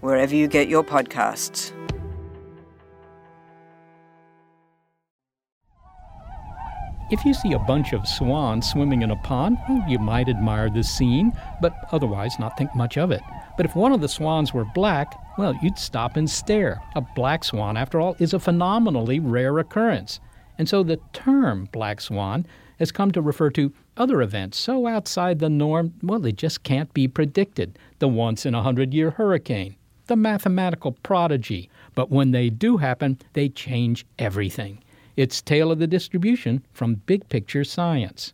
wherever you get your podcasts. If you see a bunch of swans swimming in a pond, you might admire the scene, but otherwise not think much of it. But if one of the swans were black, well, you'd stop and stare. A black swan, after all, is a phenomenally rare occurrence. And so the term black swan has come to refer to other events so outside the norm, well, they just can't be predicted. The once in a hundred year hurricane, the mathematical prodigy. But when they do happen, they change everything. It's Tale of the Distribution from Big Picture Science.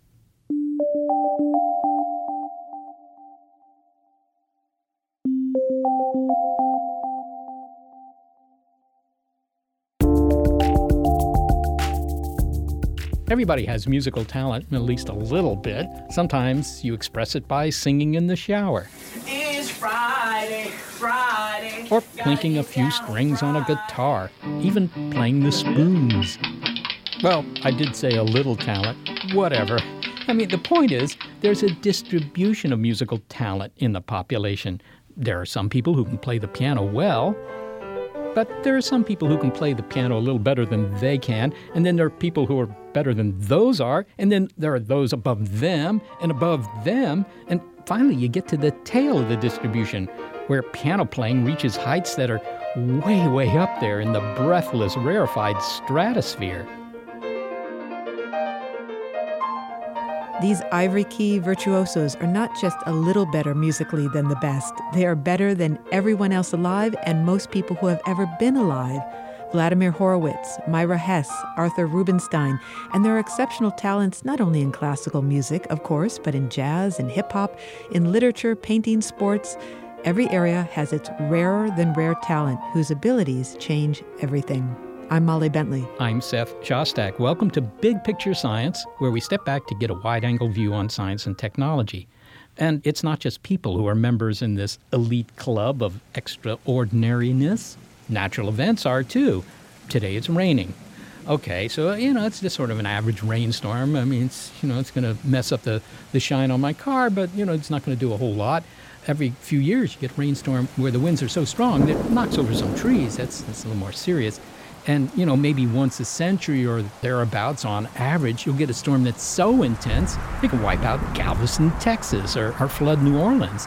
Everybody has musical talent, at least a little bit. Sometimes you express it by singing in the shower. Or plinking a few strings on a guitar, even playing the spoons. Well, I did say a little talent. Whatever. I mean, the point is, there's a distribution of musical talent in the population. There are some people who can play the piano well, but there are some people who can play the piano a little better than they can, and then there are people who are better than those are, and then there are those above them and above them, and finally you get to the tail of the distribution, where piano playing reaches heights that are way, way up there in the breathless, rarefied stratosphere. These ivory key virtuosos are not just a little better musically than the best, they are better than everyone else alive and most people who have ever been alive. Vladimir Horowitz, Myra Hess, Arthur Rubinstein, and their exceptional talents not only in classical music, of course, but in jazz and hip hop, in literature, painting, sports. Every area has its rarer than rare talent whose abilities change everything. I'm Molly Bentley. I'm Seth Shostak. Welcome to Big Picture Science, where we step back to get a wide angle view on science and technology. And it's not just people who are members in this elite club of extraordinariness, natural events are too. Today it's raining. Okay, so you know it's just sort of an average rainstorm. I mean, it's you know it's going to mess up the the shine on my car, but you know it's not going to do a whole lot. Every few years you get a rainstorm where the winds are so strong that it knocks over some trees. That's that's a little more serious. And, you know, maybe once a century or thereabouts on average, you'll get a storm that's so intense it can wipe out Galveston, Texas, or, or flood New Orleans.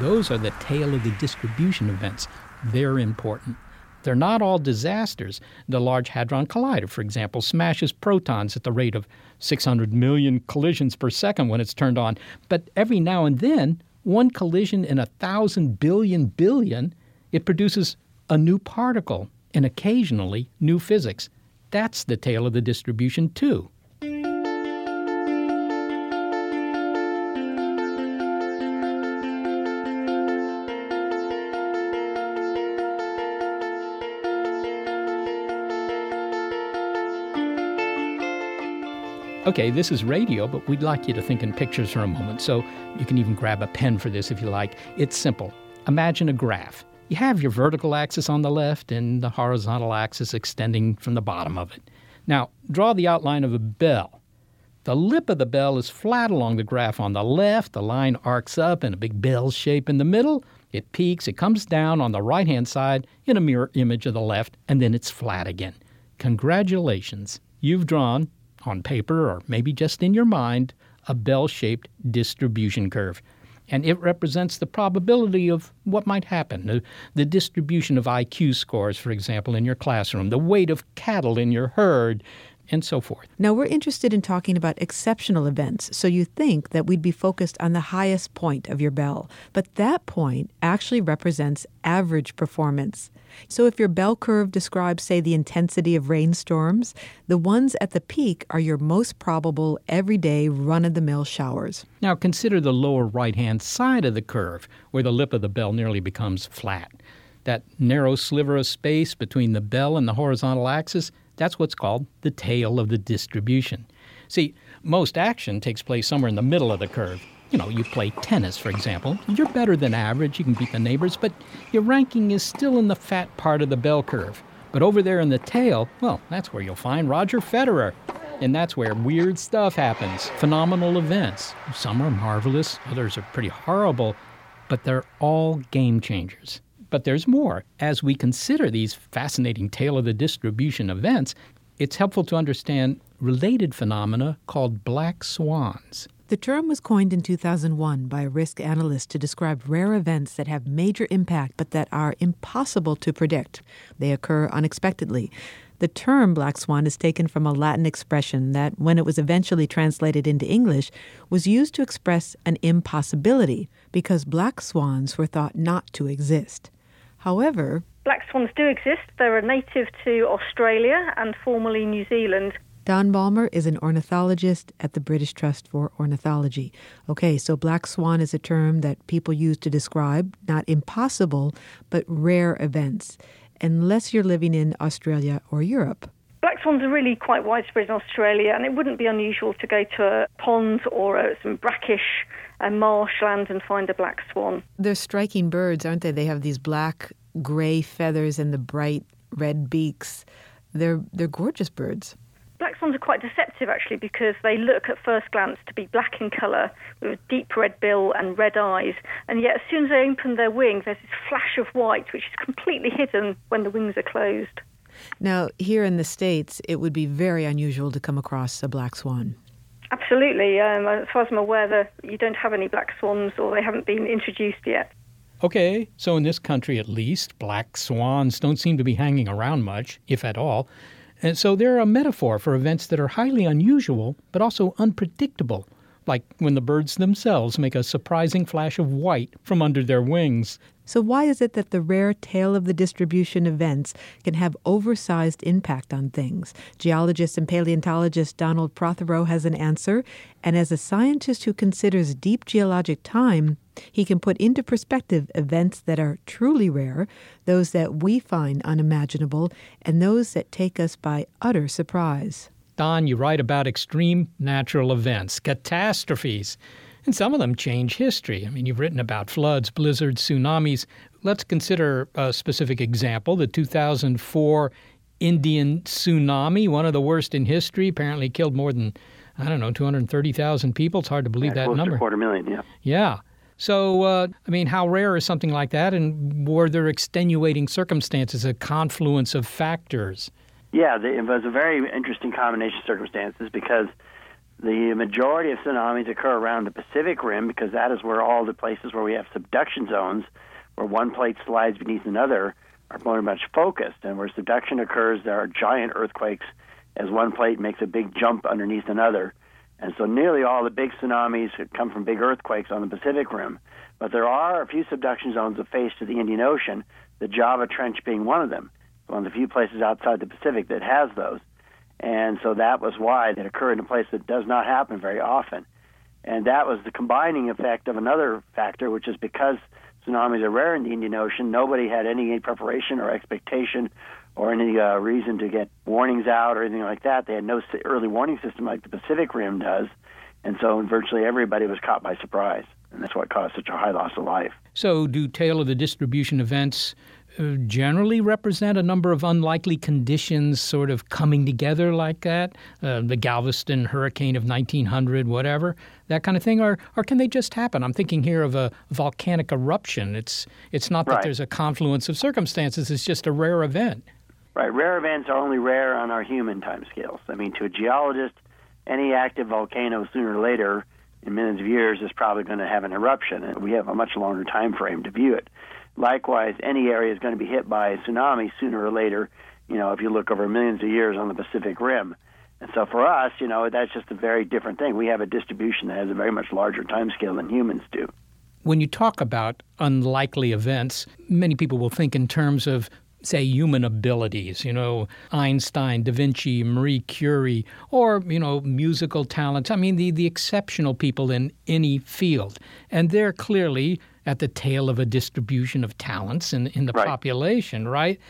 Those are the tail of the distribution events. They're important. They're not all disasters. The Large Hadron Collider, for example, smashes protons at the rate of 600 million collisions per second when it's turned on. But every now and then, one collision in a thousand billion billion, it produces a new particle and occasionally new physics. That's the tail of the distribution, too. Okay, this is radio, but we'd like you to think in pictures for a moment, so you can even grab a pen for this if you like. It's simple. Imagine a graph you have your vertical axis on the left and the horizontal axis extending from the bottom of it. Now, draw the outline of a bell. The lip of the bell is flat along the graph on the left. The line arcs up in a big bell shape in the middle. It peaks, it comes down on the right hand side in a mirror image of the left, and then it's flat again. Congratulations. You've drawn, on paper or maybe just in your mind, a bell shaped distribution curve. and it represents the probability of what might happen. The, the, distribution of IQ scores, for example, in your classroom, the weight of cattle in your herd, and so forth. Now, we're interested in talking about exceptional events, so you think that we'd be focused on the highest point of your bell. But that point actually represents average performance. So if your bell curve describes, say, the intensity of rainstorms, the ones at the peak are your most probable everyday run of the mill showers. Now consider the lower right hand side of the curve, where the lip of the bell nearly becomes flat. That narrow sliver of space between the bell and the horizontal axis that's what's called the tail of the distribution. See, most action takes place somewhere in the middle of the curve. You know, you play tennis, for example. You're better than average, you can beat the neighbors, but your ranking is still in the fat part of the bell curve. But over there in the tail, well, that's where you'll find Roger Federer. And that's where weird stuff happens, phenomenal events. Some are marvelous, others are pretty horrible, but they're all game changers. But there's more. As we consider these fascinating tail of the distribution events, it's helpful to understand related phenomena called black swans. The term was coined in 2001 by a risk analyst to describe rare events that have major impact but that are impossible to predict. They occur unexpectedly. The term black swan is taken from a Latin expression that, when it was eventually translated into English, was used to express an impossibility because black swans were thought not to exist. However, black swans do exist. They're native to Australia and formerly New Zealand. Dawn Balmer is an ornithologist at the British Trust for Ornithology. Okay, so black swan is a term that people use to describe not impossible, but rare events, unless you're living in Australia or Europe. Black swans are really quite widespread in Australia, and it wouldn't be unusual to go to a pond or a, some brackish uh, a marshland and find a black swan. They're striking birds, aren't they? They have these black, gray feathers and the bright red beaks. They're they're gorgeous birds. Black swans are quite deceptive actually because they look at first glance to be black in colour with a deep red bill and red eyes, and yet as soon as they open their wings, there's this flash of white which is completely hidden when the wings are closed. Now, here in the States, it would be very unusual to come across a black swan. Absolutely. Um, as far as I'm aware, the, you don't have any black swans or they haven't been introduced yet. Okay, so in this country at least, black swans don't seem to be hanging around much, if at all. And so they're a metaphor for events that are highly unusual, but also unpredictable, like when the birds themselves make a surprising flash of white from under their wings. So, why is it that the rare tail of the distribution events can have oversized impact on things? Geologist and paleontologist Donald Prothero has an answer, and as a scientist who considers deep geologic time, he can put into perspective events that are truly rare, those that we find unimaginable, and those that take us by utter surprise. Don, you write about extreme natural events, catastrophes. And some of them change history. I mean, you've written about floods, blizzards, tsunamis. Let's consider a specific example the 2004 Indian tsunami, one of the worst in history, apparently killed more than, I don't know, 230,000 people. It's hard to believe yeah, that number. a quarter million, yeah. Yeah. So, uh, I mean, how rare is something like that? And were there extenuating circumstances, a confluence of factors? Yeah, it was a very interesting combination of circumstances because the majority of tsunamis occur around the Pacific Rim because that is where all the places where we have subduction zones, where one plate slides beneath another, are very much focused. And where subduction occurs, there are giant earthquakes as one plate makes a big jump underneath another. And so nearly all the big tsunamis come from big earthquakes on the Pacific Rim. But there are a few subduction zones that face to the Indian Ocean, the Java Trench being one of them, one of the few places outside the Pacific that has those. And so that was why it occurred in a place that does not happen very often. And that was the combining effect of another factor, which is because tsunamis are rare in the Indian Ocean, nobody had any preparation or expectation or any uh, reason to get warnings out or anything like that. They had no early warning system like the Pacific Rim does. And so virtually everybody was caught by surprise. And that's what caused such a high loss of life. So, do tail of the distribution events generally represent a number of unlikely conditions sort of coming together like that? Uh, the Galveston hurricane of 1900, whatever, that kind of thing? Or, or can they just happen? I'm thinking here of a volcanic eruption. It's, it's not that right. there's a confluence of circumstances, it's just a rare event. Right. Rare events are only rare on our human timescales. I mean, to a geologist, any active volcano sooner or later in millions of years is probably going to have an eruption, and we have a much longer time frame to view it. Likewise, any area is going to be hit by a tsunami sooner or later. You know, if you look over millions of years on the Pacific Rim. And so for us, you know, that's just a very different thing. We have a distribution that has a very much larger time scale than humans do. When you talk about unlikely events, many people will think in terms of say human abilities, you know, Einstein, Da Vinci, Marie Curie, or, you know, musical talents. I mean, the, the exceptional people in any field. And they're clearly at the tail of a distribution of talents in, in the right. population, right?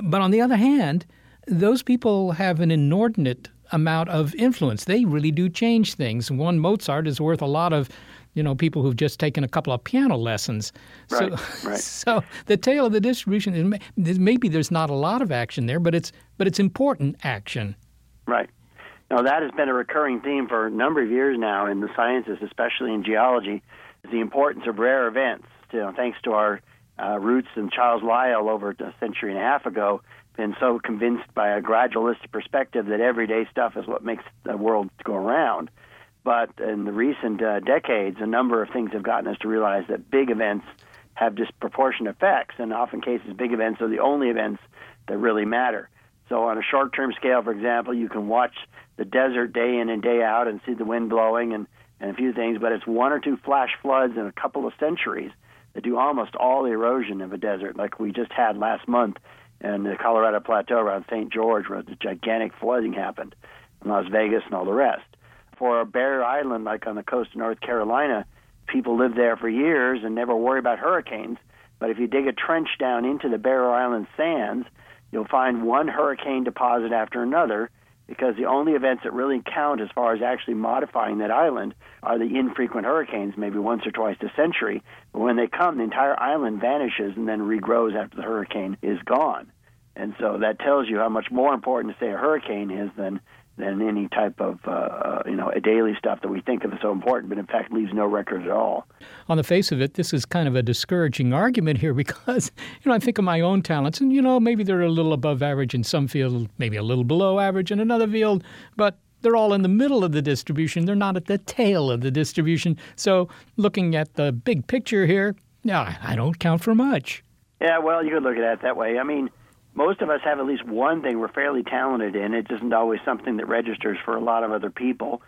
But on the other hand, those people have an inordinate amount of influence. They really do change things. One Mozart is worth a lot of you know, people who've just taken a couple of piano lessons. Right, so, right. so the tail of the distribution, maybe there's not a lot of action there, but it's but it's important action. Right. Now that has been a recurring theme for a number of years now in the sciences, especially in geology, the importance of rare events. You know, thanks to our uh, roots in Charles Lyell over a century and a half ago, been so convinced by a gradualistic perspective that everyday stuff is what makes the world go around. But in the recent uh, decades, a number of things have gotten us to realize that big events have disproportionate effects, and often cases, big events are the only events that really matter. So, on a short term scale, for example, you can watch the desert day in and day out and see the wind blowing and, and a few things, but it's one or two flash floods in a couple of centuries that do almost all the erosion of a desert, like we just had last month in the Colorado Plateau around St. George, where the gigantic flooding happened, in Las Vegas and all the rest for a barrier island like on the coast of North Carolina, people live there for years and never worry about hurricanes. But if you dig a trench down into the barrier island sands, you'll find one hurricane deposit after another because the only events that really count as far as actually modifying that island are the infrequent hurricanes, maybe once or twice a century. But when they come, the entire island vanishes and then regrows after the hurricane is gone. And so that tells you how much more important to say a hurricane is than than any type of uh, uh, you know a daily stuff that we think of as so important, but in fact leaves no record at all. On the face of it, this is kind of a discouraging argument here because you know I think of my own talents, and you know maybe they're a little above average in some field, maybe a little below average in another field, but they're all in the middle of the distribution. They're not at the tail of the distribution. So looking at the big picture here, yeah, I don't count for much. Yeah, well, you could look at it that way. I mean, most of us have at least one thing we're fairly talented in. It isn't always something that registers for a lot of other people.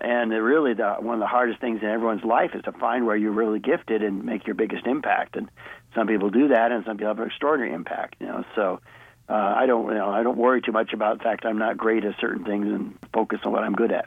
And really, the, one of the hardest things in everyone's life is to find where you're really gifted and make your biggest impact. And some people do that, and some people have an extraordinary impact. You know, so uh, I don't, you know, I don't worry too much about the fact I'm not great at certain things and focus on what I'm good at.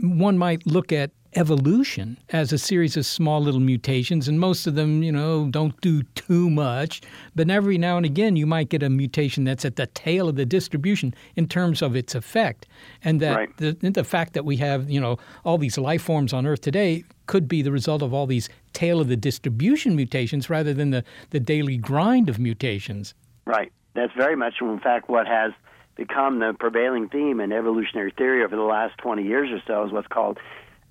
One might look at evolution as a series of small little mutations, and most of them, you know, don't do too much. But every now and again, you might get a mutation that's at the tail of the distribution in terms of its effect, and that right. the, the fact that we have, you know, all these life forms on Earth today could be the result of all these tail of the distribution mutations rather than the, the daily grind of mutations. Right. That's very much, in fact, what has become the prevailing theme in evolutionary theory over the last 20 years or so is what's called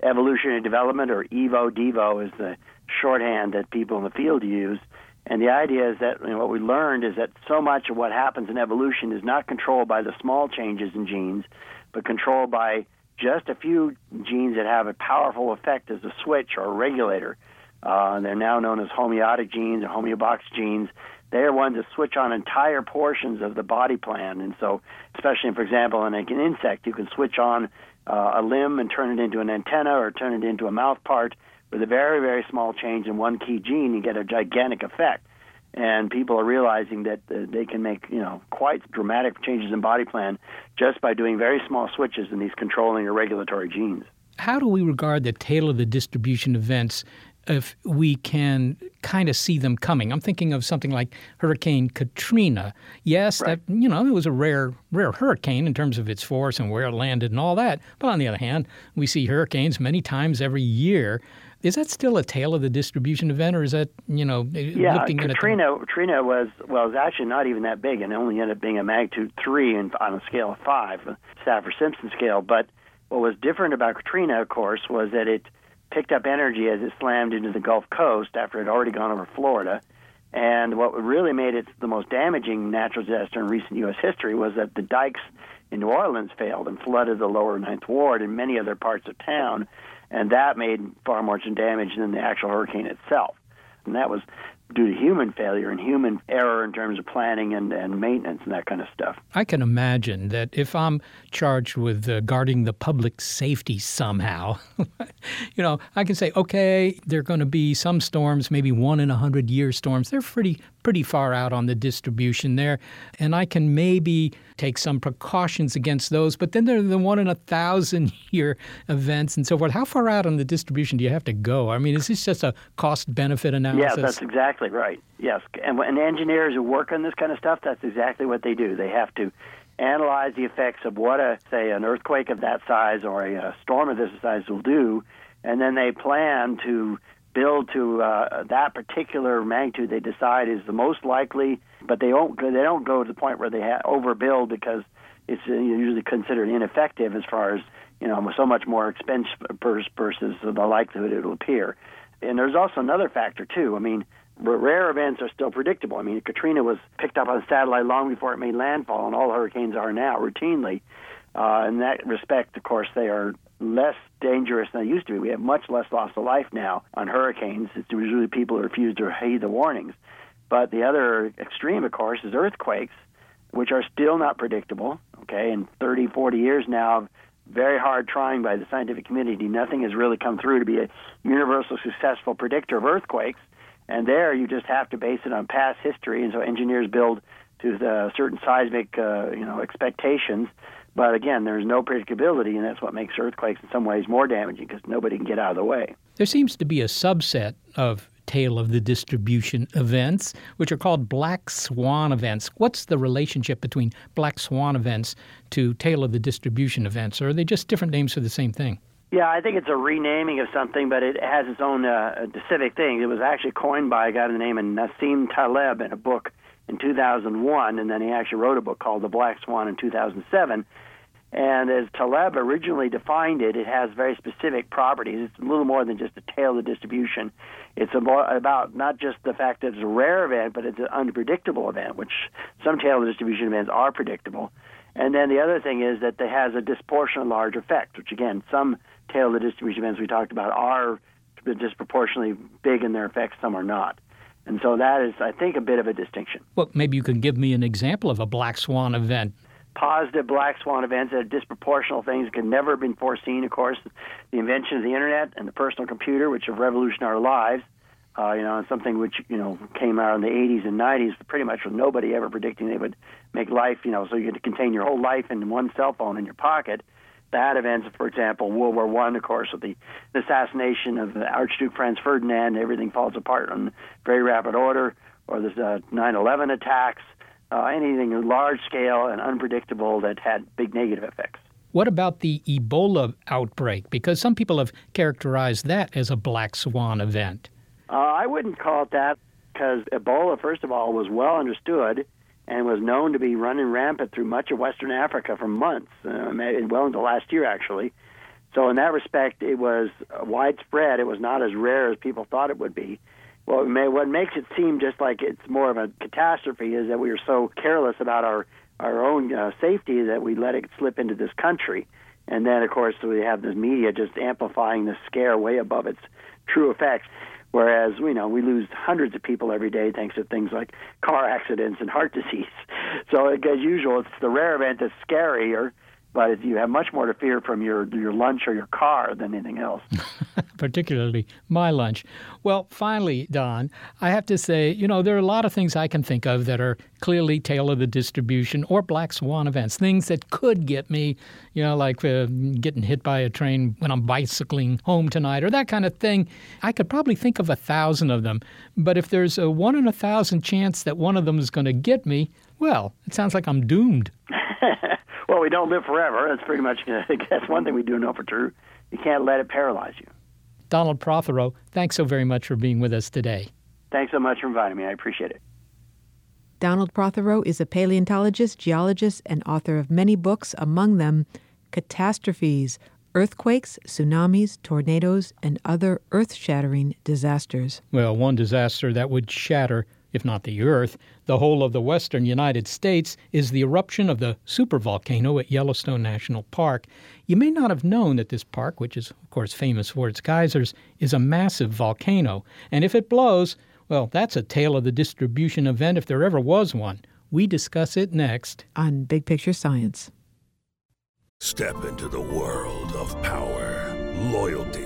evolutionary development, or EVO DEVO is the shorthand that people in the field use. And the idea is that you know, what we learned is that so much of what happens in evolution is not controlled by the small changes in genes, but controlled by just a few genes that have a powerful effect as a switch or a regulator. Uh, they're now known as homeotic genes or homeobox genes. They are ones that switch on entire portions of the body plan. And so, especially, for example, in an insect, you can switch on uh, a limb and turn it into an antenna or turn it into a mouth part with a very, very small change in one key gene, you get a gigantic effect. And people are realizing that uh, they can make, you know, quite dramatic changes in body plan just by doing very small switches in these controlling or regulatory genes. How do we regard the tail of the distribution events if we can kind of see them coming. I'm thinking of something like Hurricane Katrina. Yes, right. that you know it was a rare rare hurricane in terms of its force and where it landed and all that. But on the other hand, we see hurricanes many times every year. Is that still a tail of the distribution event, or is that you know yeah, looking Katrina. Katrina was well, it was actually not even that big, and it only ended up being a magnitude three on a scale of five, Saffir Simpson scale. But what was different about Katrina, of course, was that it picked up energy as it slammed into the Gulf Coast after it had already gone over Florida. And what really made it the most damaging natural disaster in recent U.S. history was that the dikes in New Orleans failed and flooded the lower Ninth Ward and many other parts of town. and that made far more damage than the actual hurricane itself. And that was due to human failure and human error in terms of planning and, and maintenance and that kind of stuff. I can imagine that if I'm charged with uh, guarding the public safety somehow, you know, I can say, okay, there are going to be some storms, maybe one in a hundred year storms. They're pretty pretty far out on the distribution there, and I can maybe take some precautions against those. But then there are the one in a thousand year events and so forth. How far out on the distribution do you have to go? I mean, is this just a cost benefit analysis? Yeah, that's exactly right. Yes, and, and engineers who work on this kind of stuff, that's exactly what they do. They have to analyze the effects of what a say an earthquake of that size or a, a storm of this size will do, and then they plan to build to uh, that particular magnitude they decide is the most likely, but they don't they don't go to the point where they ha- overbuild because it's uh, usually considered ineffective as far as you know so much more expense versus the likelihood it will appear. And there's also another factor too. I mean, rare events are still predictable. I mean, Katrina was picked up on satellite long before it made landfall, and all hurricanes are now routinely. Uh, in that respect, of course, they are less dangerous than they used to be. We have much less loss of life now on hurricanes. It's usually people refuse to heed the warnings. But the other extreme, of course, is earthquakes, which are still not predictable. Okay, in 30, 40 years now, very hard trying by the scientific community. Nothing has really come through to be a universal successful predictor of earthquakes. And there, you just have to base it on past history. And so engineers build to the certain seismic, uh, you know, expectations but again, there's no predictability, and that's what makes earthquakes in some ways more damaging because nobody can get out of the way. There seems to be a subset of tail of the distribution events, which are called black swan events. What's the relationship between black swan events to tail of the distribution events? Or are they just different names for the same thing? Yeah, I think it's a renaming of something, but it has its own uh, specific thing. It was actually coined by a guy by the name of Nassim Taleb in a book in 2001, and then he actually wrote a book called The Black Swan in 2007. And as Taleb originally defined it, it has very specific properties. It's a little more than just a tail of the distribution. It's about not just the fact that it's a rare event, but it's an unpredictable event, which some tail of the distribution events are predictable. And then the other thing is that it has a disproportionately large effect, which again, some tail of the distribution events we talked about are disproportionately big in their effects, some are not. And so that is, I think, a bit of a distinction. Well, maybe you can give me an example of a black swan event positive black swan events that are disproportional things can never have been foreseen. Of course, the invention of the internet and the personal computer, which have revolutionized our lives, uh, you know, and something which you know came out in the 80s and 90s, pretty much with nobody ever predicting they would make life, you know, so you had to contain your whole life in one cell phone in your pocket. Bad events, for example, World War One, of course, with the, the assassination of Archduke Franz Ferdinand, everything falls apart in very rapid order, or the uh, 9/11 attacks uh, anything large scale and unpredictable that had big negative effects. What about the Ebola outbreak? Because some people have characterized that as a black swan event. Uh, I wouldn't call it that because Ebola, first of all, was well understood and was known to be running rampant through much of Western Africa for months, uh, well into last year, actually. So, in that respect, it was widespread. It was not as rare as people thought it would be. Well, what makes it seem just like it's more of a catastrophe is that we are so careless about our our own uh, safety that we let it slip into this country, and then of course we have the media just amplifying the scare way above its true effects. Whereas you know we lose hundreds of people every day thanks to things like car accidents and heart disease. So as usual, it's the rare event that's scarier but you have much more to fear from your your lunch or your car than anything else. Particularly my lunch. Well, finally, Don, I have to say, you know, there are a lot of things I can think of that are clearly tail of the distribution or black swan events, things that could get me, you know, like uh, getting hit by a train when I'm bicycling home tonight or that kind of thing. I could probably think of a thousand of them, but if there's a one in a thousand chance that one of them is going to get me, well, it sounds like I'm doomed. well, we don't live forever. That's pretty much that's one thing we do know for true. You can't let it paralyze you. Donald Prothero, thanks so very much for being with us today. Thanks so much for inviting me. I appreciate it. Donald Prothero is a paleontologist, geologist, and author of many books, among them Catastrophes Earthquakes, Tsunamis, Tornadoes, and Other Earth Shattering Disasters. Well, one disaster that would shatter if not the Earth, the whole of the western United States, is the eruption of the supervolcano at Yellowstone National Park. You may not have known that this park, which is, of course, famous for its geysers, is a massive volcano. And if it blows, well, that's a tale of the distribution event if there ever was one. We discuss it next on Big Picture Science. Step into the world of power, loyalty,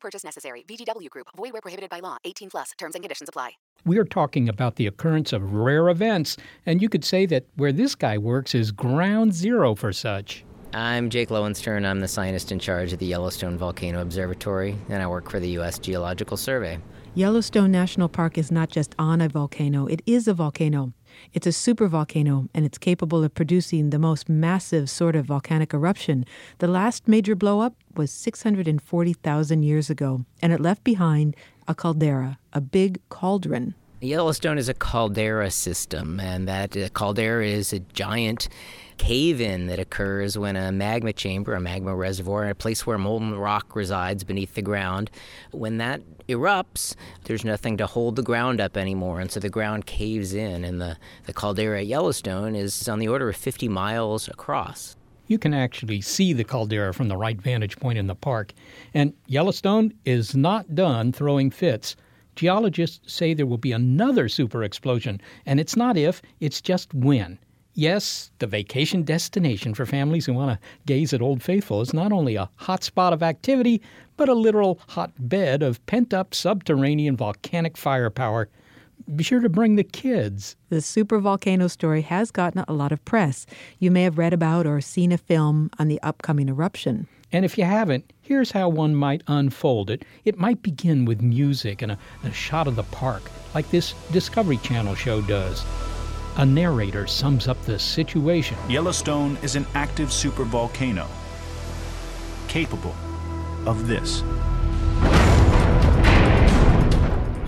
No purchase necessary. VGW Group. Void where prohibited by law. 18 plus. Terms and conditions apply. We are talking about the occurrence of rare events, and you could say that where this guy works is ground zero for such. I'm Jake Lowenstern. I'm the scientist in charge of the Yellowstone Volcano Observatory, and I work for the U.S. Geological Survey. Yellowstone National Park is not just on a volcano, it is a volcano. It's a supervolcano, and it's capable of producing the most massive sort of volcanic eruption. The last major blowup was 640,000 years ago, and it left behind a caldera, a big cauldron. Yellowstone is a caldera system, and that uh, caldera is a giant cave in that occurs when a magma chamber, a magma reservoir, a place where molten rock resides beneath the ground, when that erupts, there's nothing to hold the ground up anymore, and so the ground caves in, and the, the caldera at Yellowstone is on the order of 50 miles across. You can actually see the caldera from the right vantage point in the park, and Yellowstone is not done throwing fits. Geologists say there will be another super explosion, and it's not if, it's just when. Yes, the vacation destination for families who want to gaze at Old Faithful is not only a hot spot of activity, but a literal hotbed of pent up subterranean volcanic firepower. Be sure to bring the kids. The super volcano story has gotten a lot of press. You may have read about or seen a film on the upcoming eruption. And if you haven't, here's how one might unfold it. It might begin with music and a, a shot of the park, like this Discovery Channel show does. A narrator sums up the situation. Yellowstone is an active supervolcano capable of this.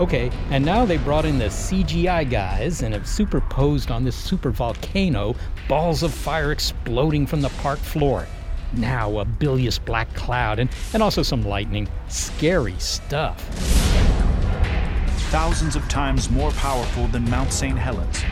Okay, and now they brought in the CGI guys and have superposed on this super volcano balls of fire exploding from the park floor. Now a bilious black cloud and, and also some lightning. Scary stuff. Thousands of times more powerful than Mount St. Helens.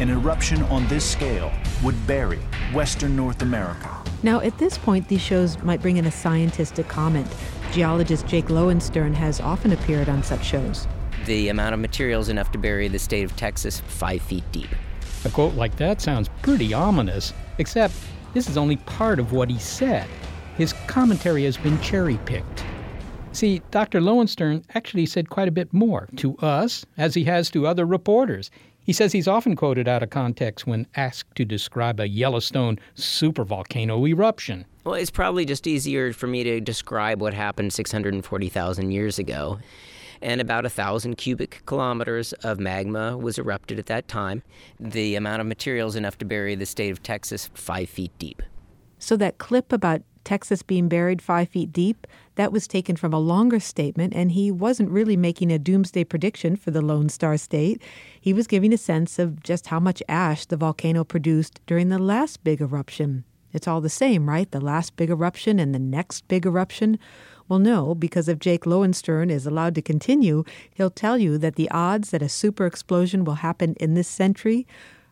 An eruption on this scale would bury Western North America. Now, at this point, these shows might bring in a scientist to comment. Geologist Jake Lowenstern has often appeared on such shows. The amount of material is enough to bury the state of Texas five feet deep. A quote like that sounds pretty ominous, except this is only part of what he said. His commentary has been cherry picked. See, Dr. Lowenstern actually said quite a bit more to us as he has to other reporters. He says he's often quoted out of context when asked to describe a Yellowstone supervolcano eruption. Well, it's probably just easier for me to describe what happened 640,000 years ago. And about a thousand cubic kilometers of magma was erupted at that time. The amount of material is enough to bury the state of Texas five feet deep. So, that clip about Texas being buried five feet deep, that was taken from a longer statement, and he wasn't really making a doomsday prediction for the Lone Star State. He was giving a sense of just how much ash the volcano produced during the last big eruption. It's all the same, right? The last big eruption and the next big eruption. Well, no, because if Jake Lowenstern is allowed to continue, he'll tell you that the odds that a super explosion will happen in this century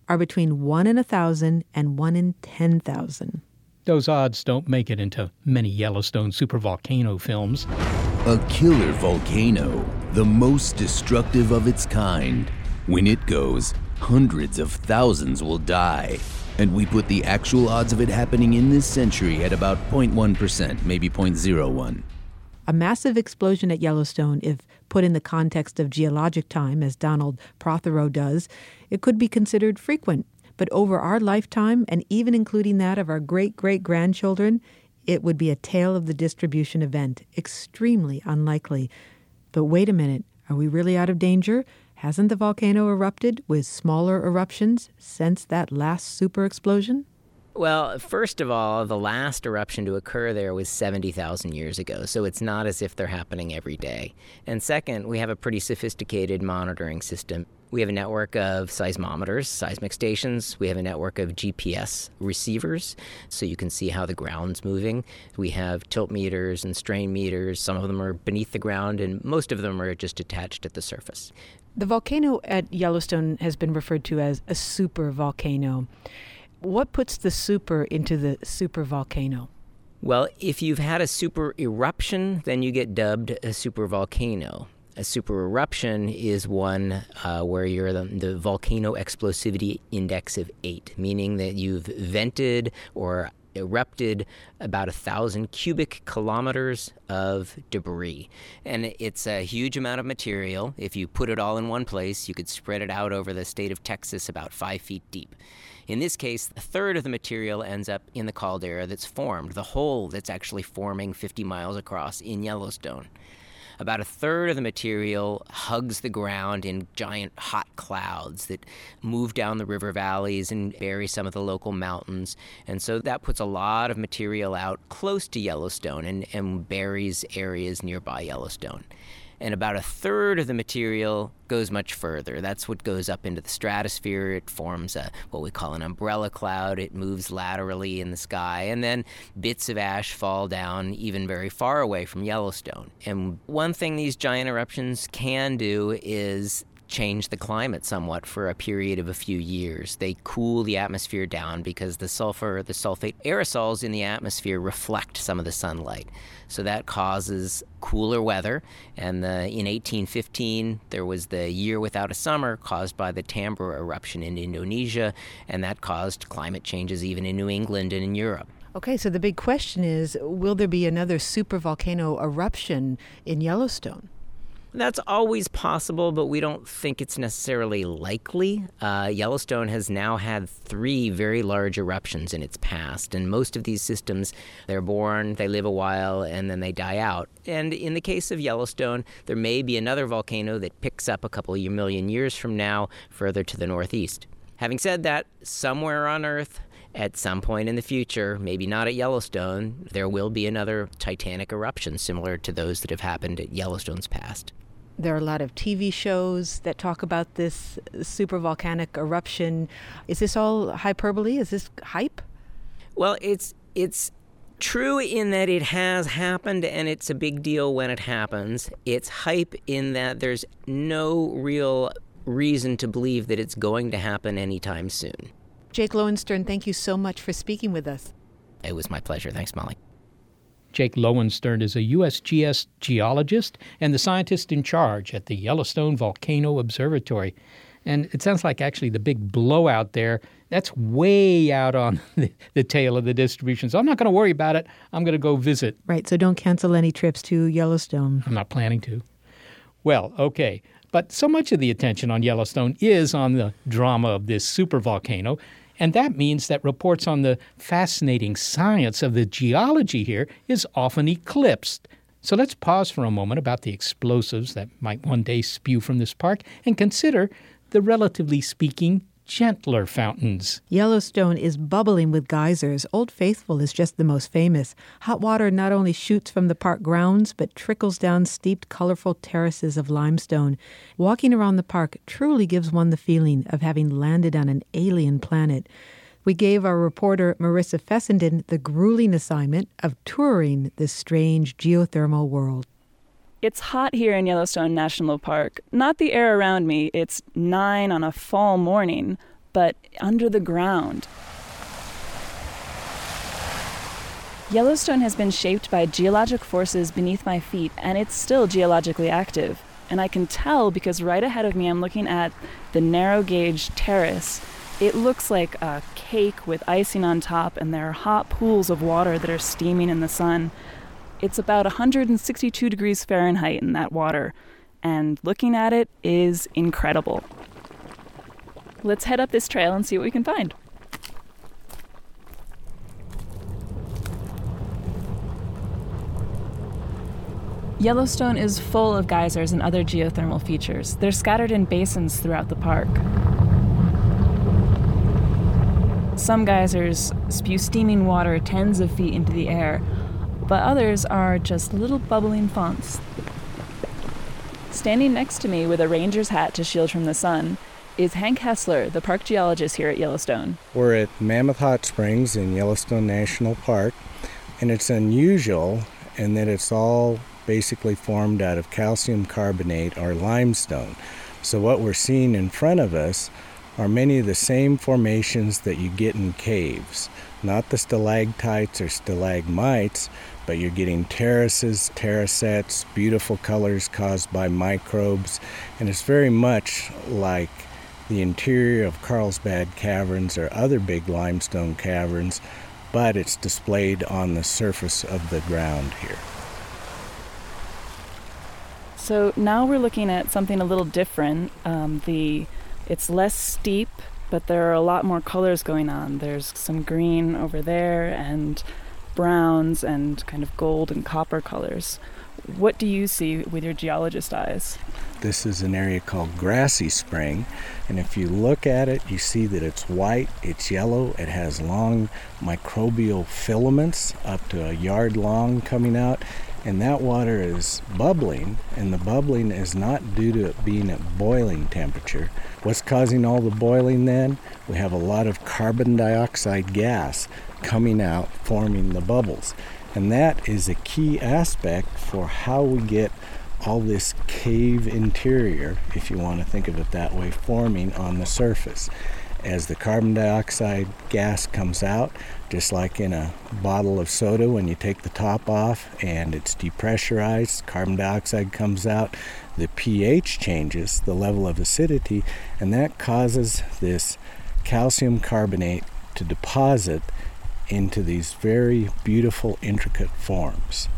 are between 1 in a 1,000 and 1 in 10,000. Those odds don't make it into many Yellowstone supervolcano films. A killer volcano, the most destructive of its kind. When it goes, hundreds of thousands will die. And we put the actual odds of it happening in this century at about 0.1%, maybe 0.01. A massive explosion at Yellowstone, if put in the context of geologic time, as Donald Prothero does, it could be considered frequent but over our lifetime, and even including that of our great great grandchildren, it would be a tale of the distribution event, extremely unlikely. But wait a minute, are we really out of danger? Hasn't the volcano erupted with smaller eruptions since that last super explosion? Well, first of all, the last eruption to occur there was 70,000 years ago, so it's not as if they're happening every day. And second, we have a pretty sophisticated monitoring system. We have a network of seismometers, seismic stations. We have a network of GPS receivers, so you can see how the ground's moving. We have tilt meters and strain meters. Some of them are beneath the ground, and most of them are just attached at the surface. The volcano at Yellowstone has been referred to as a super volcano. What puts the super into the super volcano? Well, if you've had a super eruption, then you get dubbed a super volcano. A super eruption is one uh, where you're the, the, volcano explosivity index of eight, meaning that you've vented or erupted about a thousand cubic kilometers of debris. And it's a huge amount of material. If you put it all in one place, you could spread it out over the state of Texas about five feet deep. In this case, a third of the material ends up in the caldera that's formed, the hole that's actually forming 50 miles across in Yellowstone. About a third of the material hugs the ground in giant hot clouds that move down the river valleys and bury some of the local mountains. And so that puts a lot of material out close to Yellowstone and, and buries areas nearby Yellowstone and about a third of the material goes much further. That's what goes up into the stratosphere. It forms a, what we call an umbrella cloud. It moves laterally in the sky, and then bits of ash fall down even very far away from Yellowstone. And one thing these giant eruptions can do is change the climate somewhat for a period of a few years. They cool the atmosphere down because the sulfur, the sulfate aerosols in the atmosphere reflect some of the sunlight. So that causes cooler weather. And the, in 1815, there was the year without a summer caused by the Tambora eruption in Indonesia, and that caused climate changes even in New England and in Europe. Okay, so the big question is will there be another supervolcano eruption in Yellowstone? That's always possible, but we don't think it's necessarily likely. Uh, Yellowstone has now had three very large eruptions in its past, and most of these systems, they're born, they live a while, and then they die out. And in the case of Yellowstone, there may be another volcano that picks up a couple of million years from now further to the northeast. Having said that, somewhere on Earth, at some point in the future, maybe not at Yellowstone, there will be another titanic eruption similar to those that have happened at Yellowstone's past. There are a lot of TV shows that talk about this supervolcanic eruption. Is this all hyperbole? Is this hype? Well, it's it's true in that it has happened and it's a big deal when it happens. It's hype in that there's no real reason to believe that it's going to happen anytime soon. Jake Lowenstern, thank you so much for speaking with us. It was my pleasure. Thanks, Molly. Jake Lowenstern is a USGS geologist and the scientist in charge at the Yellowstone Volcano Observatory. And it sounds like actually the big blowout there, that's way out on the, the tail of the distribution. So I'm not going to worry about it. I'm going to go visit. Right. So don't cancel any trips to Yellowstone. I'm not planning to. Well, okay. But so much of the attention on Yellowstone is on the drama of this supervolcano. And that means that reports on the fascinating science of the geology here is often eclipsed. So let's pause for a moment about the explosives that might one day spew from this park and consider the relatively speaking gentler fountains. Yellowstone is bubbling with geysers. Old Faithful is just the most famous. Hot water not only shoots from the park grounds, but trickles down steep, colorful terraces of limestone. Walking around the park truly gives one the feeling of having landed on an alien planet. We gave our reporter Marissa Fessenden the grueling assignment of touring this strange geothermal world. It's hot here in Yellowstone National Park. Not the air around me, it's nine on a fall morning, but under the ground. Yellowstone has been shaped by geologic forces beneath my feet, and it's still geologically active. And I can tell because right ahead of me I'm looking at the narrow gauge terrace. It looks like a cake with icing on top, and there are hot pools of water that are steaming in the sun. It's about 162 degrees Fahrenheit in that water, and looking at it is incredible. Let's head up this trail and see what we can find. Yellowstone is full of geysers and other geothermal features. They're scattered in basins throughout the park. Some geysers spew steaming water tens of feet into the air, but others are just little bubbling fonts. Standing next to me with a ranger's hat to shield from the sun is Hank Heasler, the park geologist here at Yellowstone. We're at Mammoth Hot Springs in Yellowstone National Park, and it's unusual in that it's all basically formed out of calcium carbonate or limestone. So, what we're seeing in front of us are many of the same formations that you get in caves. Not the stalactites or stalagmites, but you're getting terraces, terracets, beautiful colors caused by microbes, and it's very much like the interior of Carlsbad Caverns or other big limestone caverns, but it's displayed on the surface of the ground here. So now we're looking at something a little different. Um, the it's less steep, but there are a lot more colors going on. There's some green over there and browns and kind of gold and copper colors. What do you see with your geologist eyes? This is an area called Grassy Spring, and if you look at it, you see that it's white, it's yellow, it has long microbial filaments up to a yard long coming out, and that water is bubbling, and the bubbling is not due to it being at boiling temperature. What's causing all the boiling then? We have a lot of carbon dioxide gas coming out, forming the bubbles. And that is a key aspect for how we get all this cave interior, if you want to think of it that way, forming on the surface. As the carbon dioxide gas comes out, just like in a bottle of soda when you take the top off and it's depressurized, carbon dioxide comes out, the pH changes, the level of acidity, and that causes this calcium carbonate to deposit into these very beautiful, intricate forms.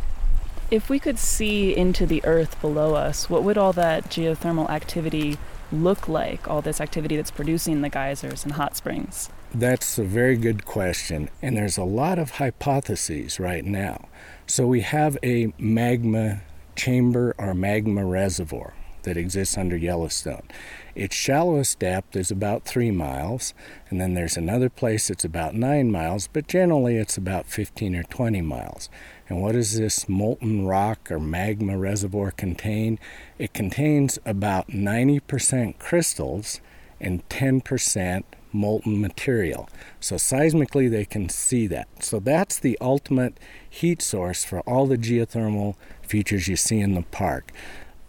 If we could see into the earth below us, what would all that geothermal activity look like, all this activity that's producing the geysers and hot springs? That's a very good question, and there's a lot of hypotheses right now. So we have a magma chamber or magma reservoir that exists under Yellowstone. Its shallowest depth is about three miles, and then there's another place that's about nine miles, but generally it's about 15 or 20 miles. And what does this molten rock or magma reservoir contain? It contains about 90% crystals and 10% molten material. So seismically, they can see that. So that's the ultimate heat source for all the geothermal features you see in the park.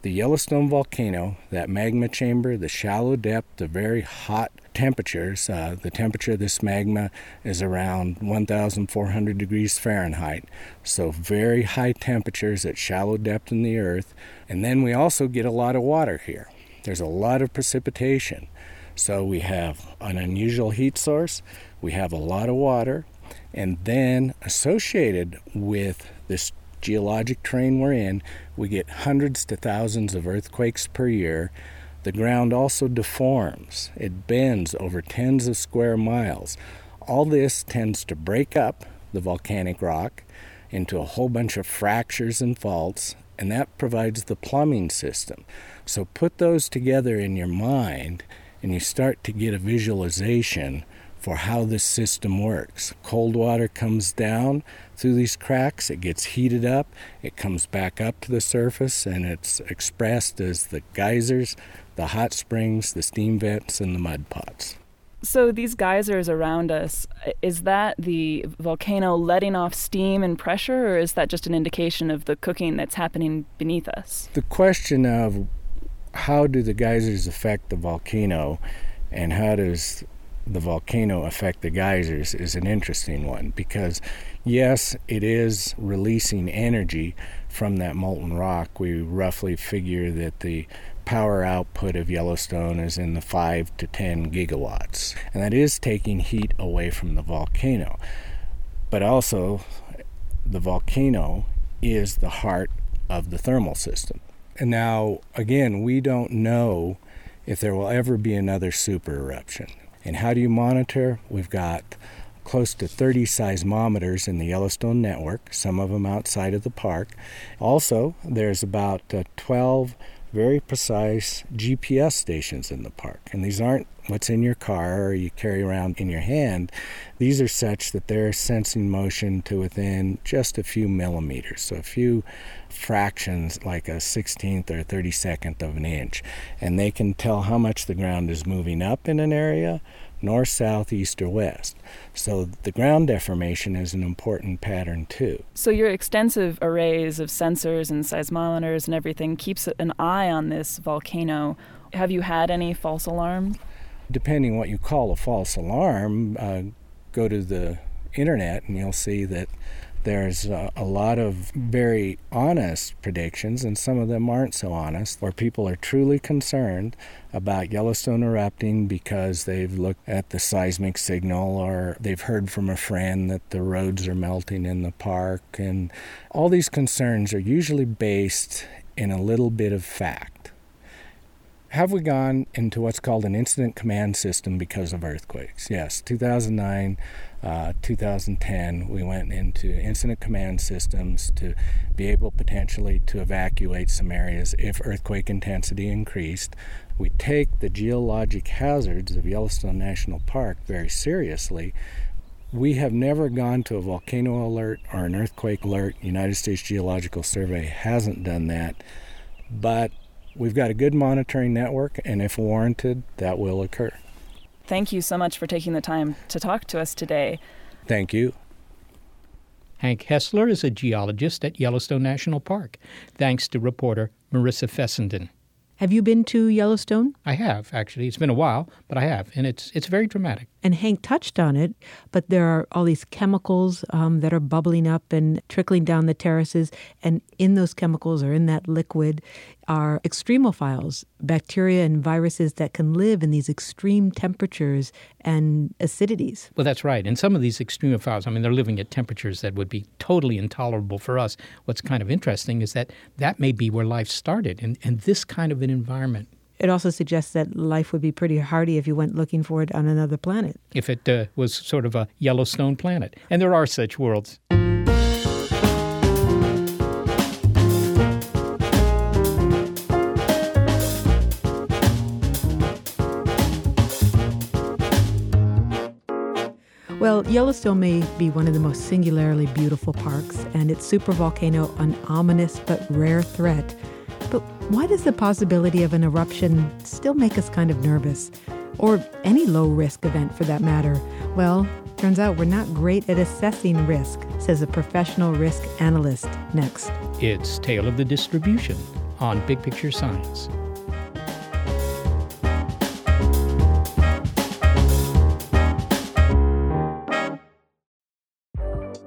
The Yellowstone volcano, that magma chamber, the shallow depth, the very hot temperatures, uh, the temperature of this magma is around 1,400 degrees Fahrenheit. So, very high temperatures at shallow depth in the earth. And then we also get a lot of water here. There's a lot of precipitation. So we have an unusual heat source, we have a lot of water, and then associated with this geologic terrain we're in, we get hundreds to thousands of earthquakes per year. The ground also deforms, it bends over tens of square miles. All this tends to break up the volcanic rock into a whole bunch of fractures and faults, and that provides the plumbing system. So put those together in your mind, and you start to get a visualization for how this system works. Cold water comes down through these cracks, it gets heated up, it comes back up to the surface, and it's expressed as the geysers, the hot springs, the steam vents, and the mud pots. So, these geysers around us, is that the volcano letting off steam and pressure, or is that just an indication of the cooking that's happening beneath us? The question of how do the geysers affect the volcano and how does the volcano affect the geysers is an interesting one because yes it is releasing energy from that molten rock. We roughly figure that the power output of Yellowstone is in the 5 to 10 gigawatts and that is taking heat away from the volcano. But also the volcano is the heart of the thermal system now, again, we don't know if there will ever be another super eruption. And how do you monitor? We've got close to 30 seismometers in the Yellowstone network, some of them outside of the park. Also, there's about uh, 12 very precise GPS stations in the park. And these aren't what's in your car or you carry around in your hand. These are such that they're sensing motion to within just a few millimeters, so a few fractions like a 16th or 32nd of an inch. And they can tell how much the ground is moving up in an area north, south, east, or west. So the ground deformation is an important pattern too. So your extensive arrays of sensors and seismometers and everything keeps an eye on this volcano. Have you had any false alarms? Depending what you call a false alarm, uh, go to the internet and you'll see that there's a, a, lot of very honest predictions, and some of them aren't so honest, where people are truly concerned about Yellowstone erupting because they've looked at the seismic signal or they've heard from a friend that the roads are melting in the park. And all these concerns are usually based in a little bit of fact. Have we gone into what's called an incident command system because of earthquakes? Yes, 2009 uh, 2010, we went into incident command systems to be able potentially to evacuate some areas if earthquake intensity increased. We take the geologic hazards of Yellowstone National Park very seriously. We have never gone to a volcano alert or an earthquake alert. United States Geological Survey hasn't done that. But we've got a good monitoring network, and if warranted, that will occur. Thank you so much for taking the time to talk to us today. Thank you. Hank Heasler is a geologist at Yellowstone National Park, thanks to reporter Marissa Fessenden. Have you been to Yellowstone? I have, actually. It's been a while, but I have, and it's it's very dramatic. And Hank touched on it, but there are all these chemicals um, that are bubbling up and trickling down the terraces, and in those chemicals or in that liquid are extremophiles, bacteria and viruses that can live in these extreme temperatures and acidities. Well, that's right. And some of these extremophiles, I mean, they're living at temperatures that would be totally intolerable for us. What's kind of interesting is that that may be where life started, in, in this kind of an environment. It also suggests that life would be pretty hardy if you went looking for it on another planet. If it uh, was sort of a Yellowstone planet. And there are such worlds. Yellowstone may be one of the most singularly beautiful parks, and its supervolcano an ominous but rare threat. But why does the possibility of an eruption still make us kind of nervous? Or any low risk event for that matter? Well, turns out we're not great at assessing risk, says a professional risk analyst. Next. It's Tale of the Distribution on Big Picture Science.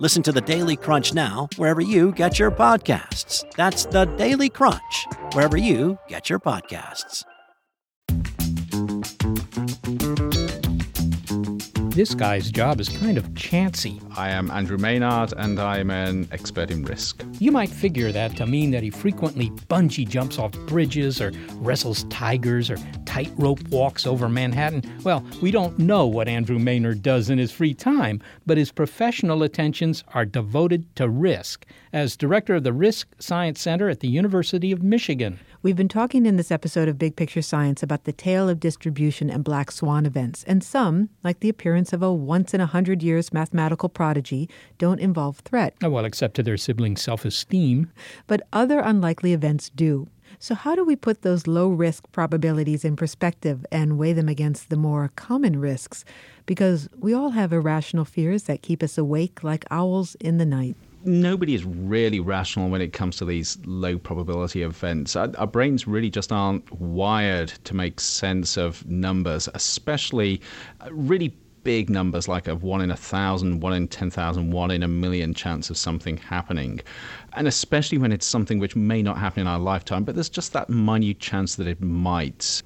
Listen to the Daily Crunch now, wherever you get your podcasts. That's the Daily Crunch, wherever you get your podcasts. This guy's job is kind of chancy. I am Andrew Maynard, and I'm an expert in risk. You might figure that to mean that he frequently bungee jumps off bridges or wrestles tigers or tightrope walks over Manhattan. Well, we don't know what Andrew Maynard does in his free time, but his professional attentions are devoted to risk as director of the Risk Science Center at the University of Michigan. We've been talking in this episode of Big Picture Science about the tale of distribution and black swan events, and some, like the appearance of a once in a hundred years mathematical prodigy, don't involve threat. Oh, well, except to their siblings' self esteem. But other unlikely events do. So, how do we put those low risk probabilities in perspective and weigh them against the more common risks? Because we all have irrational fears that keep us awake like owls in the night nobody is really rational when it comes to these low probability events. Our, our, brains really just aren't wired to make sense of numbers, especially uh, really big numbers like a 1 in a thousand, 1 in 10,000, 1 in a million chance of something happening. and especially when it's something which may not happen in our lifetime, but there's just that minute chance that it might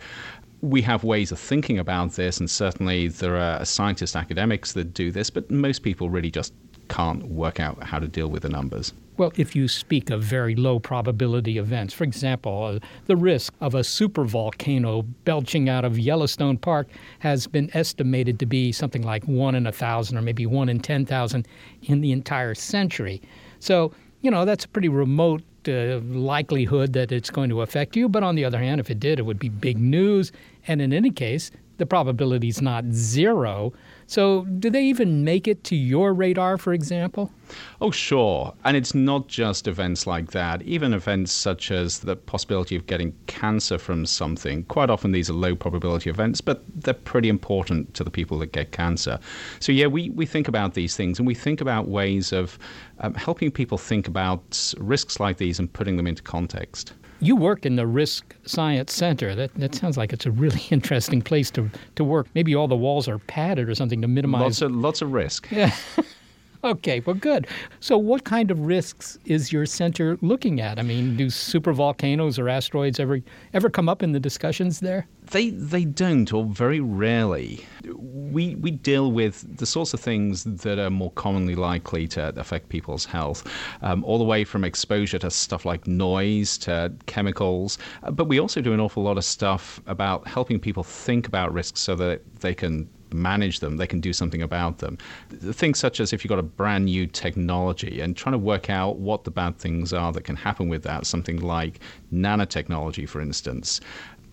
we have ways of thinking about this, and certainly there are scientists, academics that do this, but most people really just can't work out how to deal with the numbers. Well, if you speak of very low probability events, for example, uh, the risk of a supervolcano belching out of Yellowstone Park has been estimated to be something like one in a thousand or maybe one in 10,000 in the entire century. So, you know, that's a pretty remote uh, likelihood that it's going to affect you. But on the other hand, if it did, it would be big news. And in any case, the probability is not zero. So, do they even make it to your radar, for example? Oh, sure. And it's not just events like that, even events such as the possibility of getting cancer from something. Quite often, these are low probability events, but they're pretty important to the people that get cancer. So, yeah, we, we think about these things and we think about ways of um, helping people think about risks like these and putting them into context you work in the Risk Science Center. That that sounds like it's a really interesting place to to work. Maybe all the walls are padded or something to minimize lots of lots of risk. Yeah. Okay, well, good. So, what kind of risks is your center looking at? I mean, do super volcanoes or asteroids ever ever come up in the discussions there? They they don't, or very rarely. We we deal with the sorts of things that are more commonly likely to affect people's health, um, all the way from exposure to stuff like noise to chemicals. But we also do an awful lot of stuff about helping people think about risks so that they can manage them, they can do something about them. Things such as if you've got a brand new technology and trying to work out what the bad things are that can happen with that, something like nanotechnology, for instance.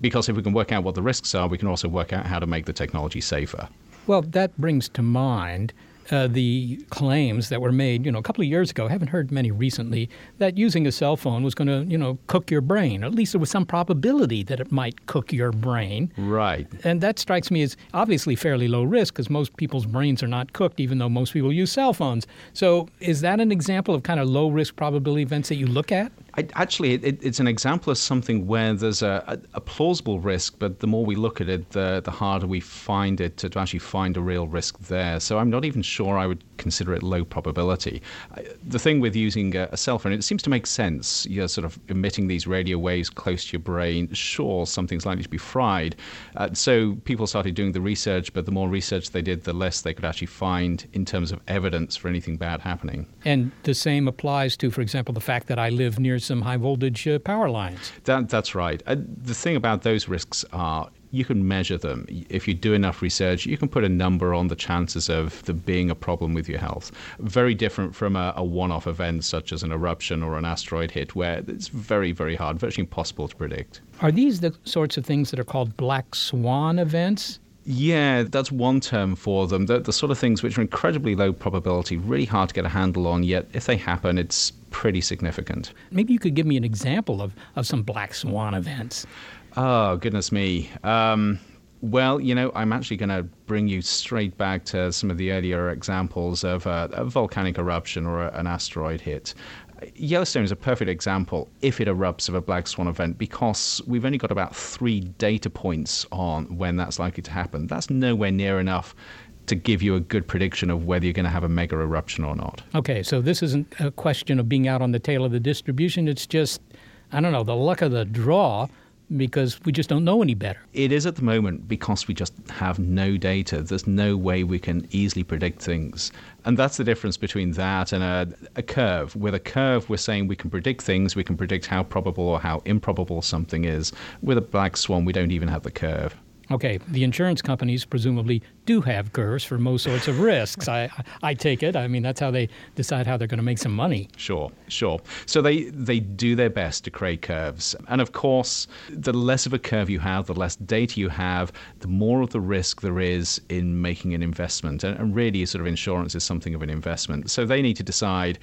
Because if we can work out what the risks are, we can also work out how to make the technology safer. Well, that brings to mind uh, the claims that were made, you know, a couple of years ago. I haven't heard many recently that using a cell phone was going to, you know, cook your brain. At least there was some probability that it might cook your brain. Right. And that strikes me as obviously fairly low risk because most people's brains are not cooked, even though most people use cell phones. So, is that an example of kind of low risk probability events that you look at? I, actually, it, it's an example of something where there's a, a, plausible risk, but the more we look at it, the, the harder we find it to, to actually find a real risk there. So I'm not even sure I would consider it low probability. The thing with using a, a, cell phone, it seems to make sense. You're sort of emitting these radio waves close to your brain. Sure, something's likely to be fried. Uh, so people started doing the research, but the more research they did, the less they could actually find in terms of evidence for anything bad happening. And the same applies to, for example, the fact that I live near some high voltage uh, power lines. That, that's right. Uh, the thing about those risks are you can measure them. If you do enough research, you can put a number on the chances of there being a problem with your health. Very different from a, a one off event such as an eruption or an asteroid hit, where it's very, very hard, virtually impossible to predict. Are these the sorts of things that are called black swan events? Yeah, that's one term for them. The, the sort of things which are incredibly low probability, really hard to get a handle on, yet if they happen, it's pretty significant. Maybe you could give me an example of, of some black swan events. Oh, goodness me. Um, well, you know, I'm actually going to bring you straight back to some of the earlier examples of a, a volcanic eruption or a, an asteroid hit. Yellowstone is a perfect example if it erupts of a black swan event because we've only got about three data points on when that's likely to happen. That's nowhere near enough to give you a good prediction of whether you're going to have a mega eruption or not. Okay, so this isn't a question of being out on the tail of the distribution. It's just, I don't know, the luck of the draw because we just don't know any better. It is at the moment because we just have no data. There's no way we can easily predict things. And that's the difference between that and a, a, curve. With a curve, we're saying we can predict things, we can predict how probable or how improbable something is. With a black swan, we don't even have the curve. Okay, the insurance companies presumably do have curves for most sorts of risks. I, I take it. I mean, that's how they decide how they're going to make some money. Sure, sure. So they, they do their best to create curves. And of course, the less of a curve you have, the less data you have, the more of the risk there is in making an investment. And, and really, sort of insurance is something of an investment. So they need to decide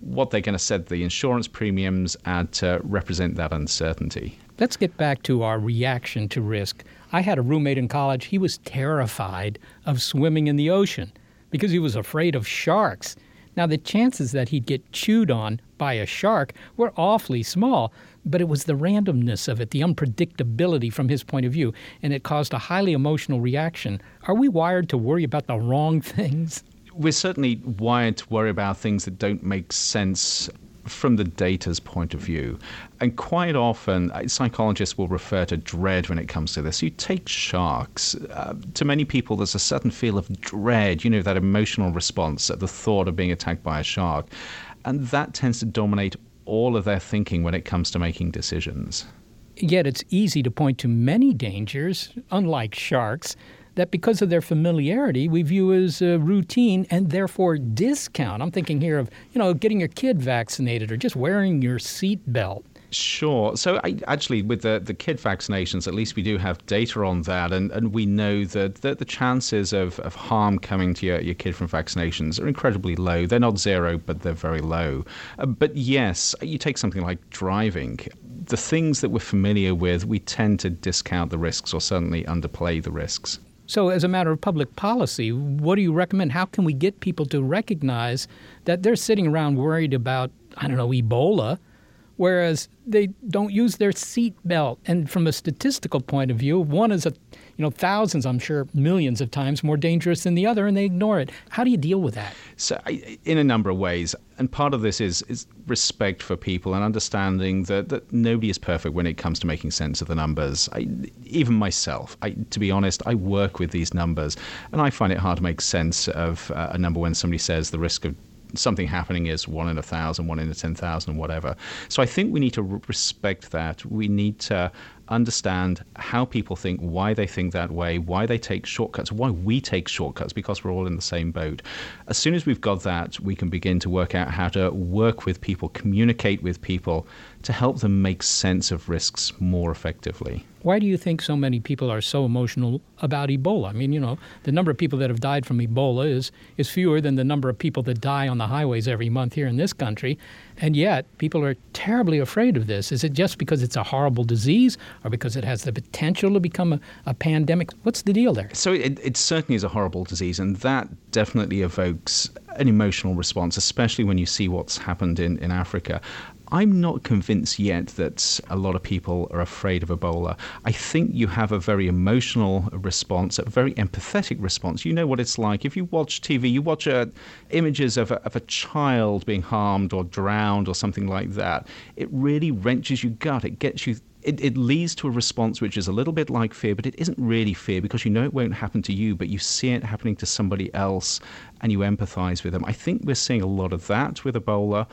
what they're going to set the insurance premiums at to represent that uncertainty. Let's get back to our reaction to risk. I had a roommate in college. He was terrified of swimming in the ocean because he was afraid of sharks. Now, the chances that he'd get chewed on by a shark were awfully small, but it was the randomness of it, the unpredictability from his point of view, and it caused a highly emotional reaction. Are we wired to worry about the wrong things? We're certainly wired to worry about things that don't make sense from the data's point of view. And quite often, uh, psychologists will refer to dread when it comes to this. You take sharks. Uh, to many people, there's a certain feel of dread, you know, that emotional response at the thought of being attacked by a shark. And that tends to dominate all of their thinking when it comes to making decisions. Yet it's easy to point to many dangers, unlike sharks, that because of their familiarity we view as routine and therefore discount. I'm thinking here of, you know, getting your kid vaccinated or just wearing your seat belt. Sure. So I, actually, with the, the kid vaccinations, at least we do have data on that, and, and we know that, that the chances of, of harm coming to your, your kid from vaccinations are incredibly low. They're not zero, but they're very low. Uh, but yes, you take something like driving. The things that we're familiar with, we tend to discount the risks or certainly underplay the risks. So, as a matter of public policy, what do you recommend? How can we get people to recognize that they're sitting around worried about, I don't know, Ebola? whereas they don't use their seat belt. And from a statistical point of view, one is a you know thousands, I'm sure, millions of times more dangerous than the other, and they ignore it. How do you deal with that? So, in a number of ways, and part of this is is respect for people and understanding that that nobody is perfect when it comes to making sense of the numbers. I, even myself, I, to be honest, I work with these numbers, and I find it hard to make sense of uh, a number when somebody says the risk of something happening is one in a thousand, one in a ten thousand, whatever. So I think we need to respect that. We need to understand how people think, why they think that way, why they take shortcuts, why we take shortcuts, because we're all in the same boat. As soon as we've got that, we can begin to work out how to work with people, communicate with people to help them make sense of risks more effectively. Why do you think so many people are so emotional about Ebola? I mean, you know, the number of people that have died from Ebola is, is fewer than the number of people that die on the highways every month here in this country. And yet, people are terribly afraid of this. Is it just because it's a horrible disease or because it has the potential to become a, a pandemic? What's the deal there? So, it, it certainly is a horrible disease, and that definitely evokes an emotional response, especially when you see what's happened in, in Africa. I'm not convinced yet that a lot of people are afraid of Ebola. I think you have a very emotional response, a very empathetic response. You know what it's like. If you watch TV, you watch uh, images of a, of a child being harmed or drowned or something like that. It really wrenches your gut. It gets you it, it, leads to a response which is a little bit like fear, but it isn't really fear because you know it won't happen to you, but you see it happening to somebody else and you empathize with them. I think we're seeing a lot of that with Ebola.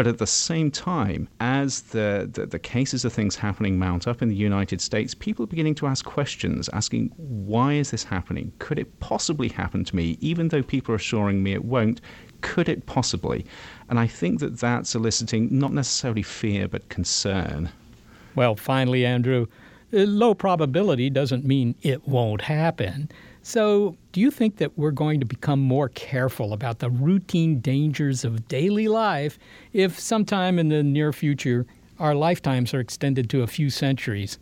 But at the same time, as the, the, the, cases of things happening mount up in the United States, people are beginning to ask questions, asking, why is this happening? Could it possibly happen to me? Even though people are assuring me it won't, could it possibly? And I think that that's eliciting not necessarily fear, but concern. Well, finally, Andrew, uh, low probability doesn't mean it won't happen. So, do you think that we're going to become more careful about the routine dangers of daily life if sometime in the near future our lifetimes are extended to a few centuries?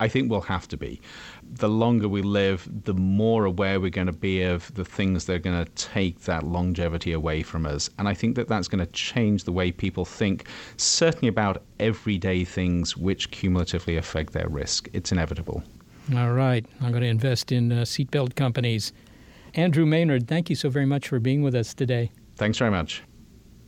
I think we'll have to be. The longer we live, the more aware we're going to be of the things that are going to take that longevity away from us. And I think that that's going to change the way people think, certainly about everyday things which cumulatively affect their risk. It's inevitable. All right. I'm going to invest in uh, seatbelt companies. Andrew Maynard, thank you so very much for being with us today. Thanks very much.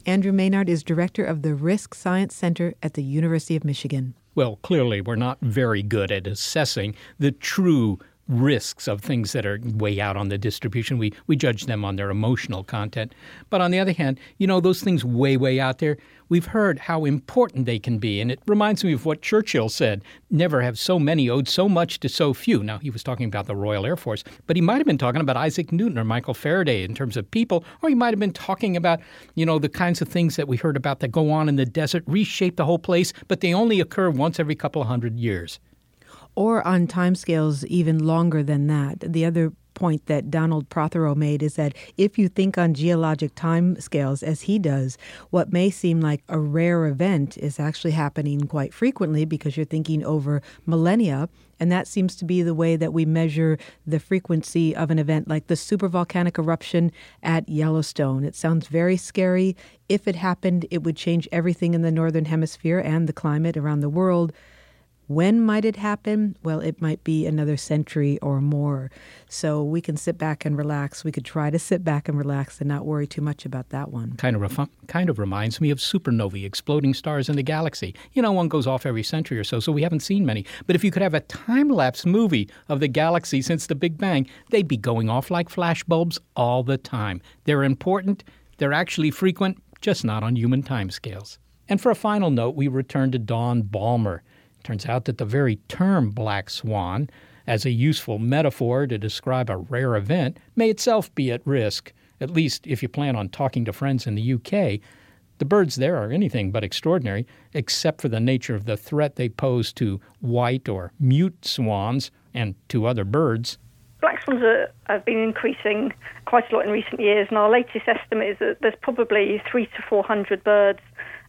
Andrew Maynard is director of the Risk Science Center at the University of Michigan. Well, clearly, we're not very good at assessing the true risks of things that are way out on the distribution. We we judge them on their emotional content. But on the other hand, you know, those things way, way out there, we've heard how important they can be. And it reminds me of what Churchill said never have so many owed so much to so few. Now, he was talking about the Royal Air Force, but he might have been talking about Isaac Newton or Michael Faraday in terms of people, or he might have been talking about, you know, the kinds of things that we heard about that go on in the desert, reshape the whole place, but they only occur once every couple of hundred years or on timescales even longer than that. The other point that Donald Prothero made is that if you think on geologic time scales as he does, what may seem like a rare event is actually happening quite frequently because you're thinking over millennia. And that seems to be the way that we measure the frequency of an event like the supervolcanic eruption at Yellowstone. It sounds very scary. If it happened, it would change everything in the Northern Hemisphere and the climate around the world. When might it happen? Well, it might be another century or more. So we can sit back and relax. We could try to sit back and relax and not worry too much about that one. Kind of, ref- kind of reminds me of supernovae, exploding stars in the galaxy. You know, one goes off every century or so, so we haven't seen many. But if you could have a time lapse movie of the galaxy since the Big Bang, they'd be going off like flashbulbs all the time. They're important, they're actually frequent, just not on human timescales. And for a final note, we return to Dawn Balmer. Turns out that the very term black swan, as a useful metaphor to describe a rare event, may itself be at risk, at least if you plan on talking to friends in the UK. The birds there are anything but extraordinary, except for the nature of the threat they pose to white or mute swans and to other birds. Black swans are, have been increasing quite a lot in recent years, and our latest estimate is that there's probably three to four hundred birds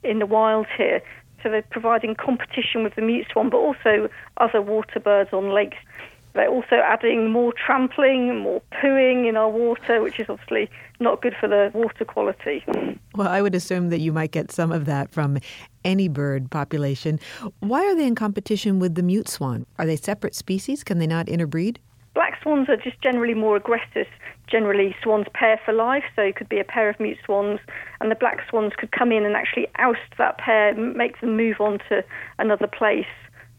in the wild here. So they're providing competition with the mute swan, but also other water birds on lakes. They're also adding more trampling, more pooing in our water, which is obviously not good for the water quality. Well, I would assume that you might get some of that from any bird population. Why are they in competition with the mute swan? Are they separate species? Can they not interbreed? Black swans are just generally more aggressive. Generally, swans pair for life, so it could be a pair of mute swans, and the black swans could come in and actually oust that pair, make them move on to another place.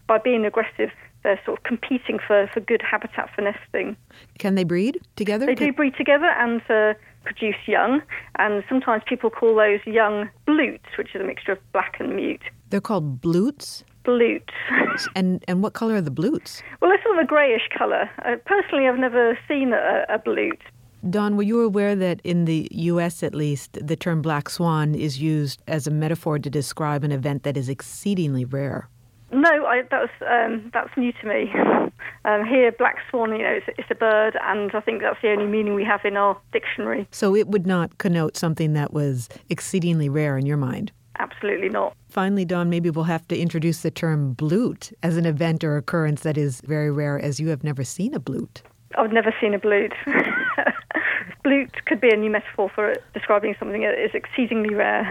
By being aggressive, they're sort of competing for, for good habitat for nesting. Can they breed together? They do breed together and uh, produce young, and sometimes people call those young blutes, which is a mixture of black and mute. They're called blutes? Blutes. and and what color are the blutes? Well, they're sort of a greyish colour. Uh, personally, I've never seen a, a blute. Dawn, were you aware that in the U.S. at least, the term black swan is used as a metaphor to describe an event that is exceedingly rare? No, I, that was um, that's new to me. Um, here, black swan, you know, it's, it's, a bird, and I think that's the only meaning we have in our dictionary. So it would not connote something that was exceedingly rare in your mind. Absolutely not. Finally, Dawn, maybe we'll have to introduce the term blute as an event or occurrence that is very rare, as you have never seen a blute. I've never seen a blute. blute could be a new metaphor for describing something that is exceedingly rare.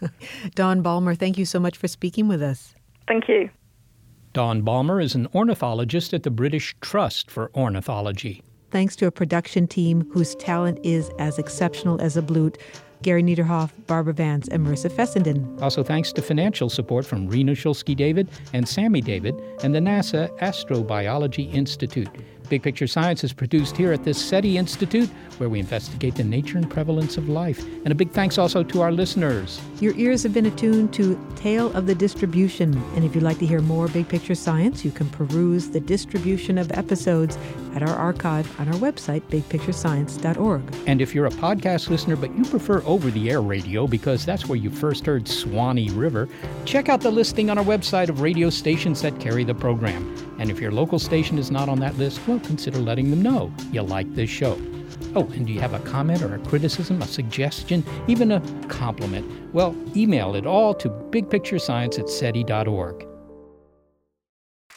Dawn Balmer, thank you so much for speaking with us. Thank you. Dawn Balmer is an ornithologist at the British Trust for Ornithology. Thanks to a production team whose talent is as exceptional as a blute. Gary Niederhoff, Barbara Vance, and Marissa Fessenden. Also, thanks to financial support from Rena Shulsky David and Sammy David and the NASA Astrobiology Institute. Big Picture Science is produced here at the SETI Institute, where we investigate the nature and prevalence of life. And a big thanks also to our listeners. Your ears have been attuned to Tale of the Distribution. And if you'd like to hear more Big Picture Science, you can peruse the distribution of episodes at our archive on our website, bigpicturescience.org. And if you're a podcast listener but you prefer over the air radio because that's where you first heard Swanee River, check out the listing on our website of radio stations that carry the program. And if your local station is not on that list, well, consider letting them know you like this show. Oh, and do you have a comment or a criticism, a suggestion, even a compliment? Well, email it all to bigpicturescience at SETI.org.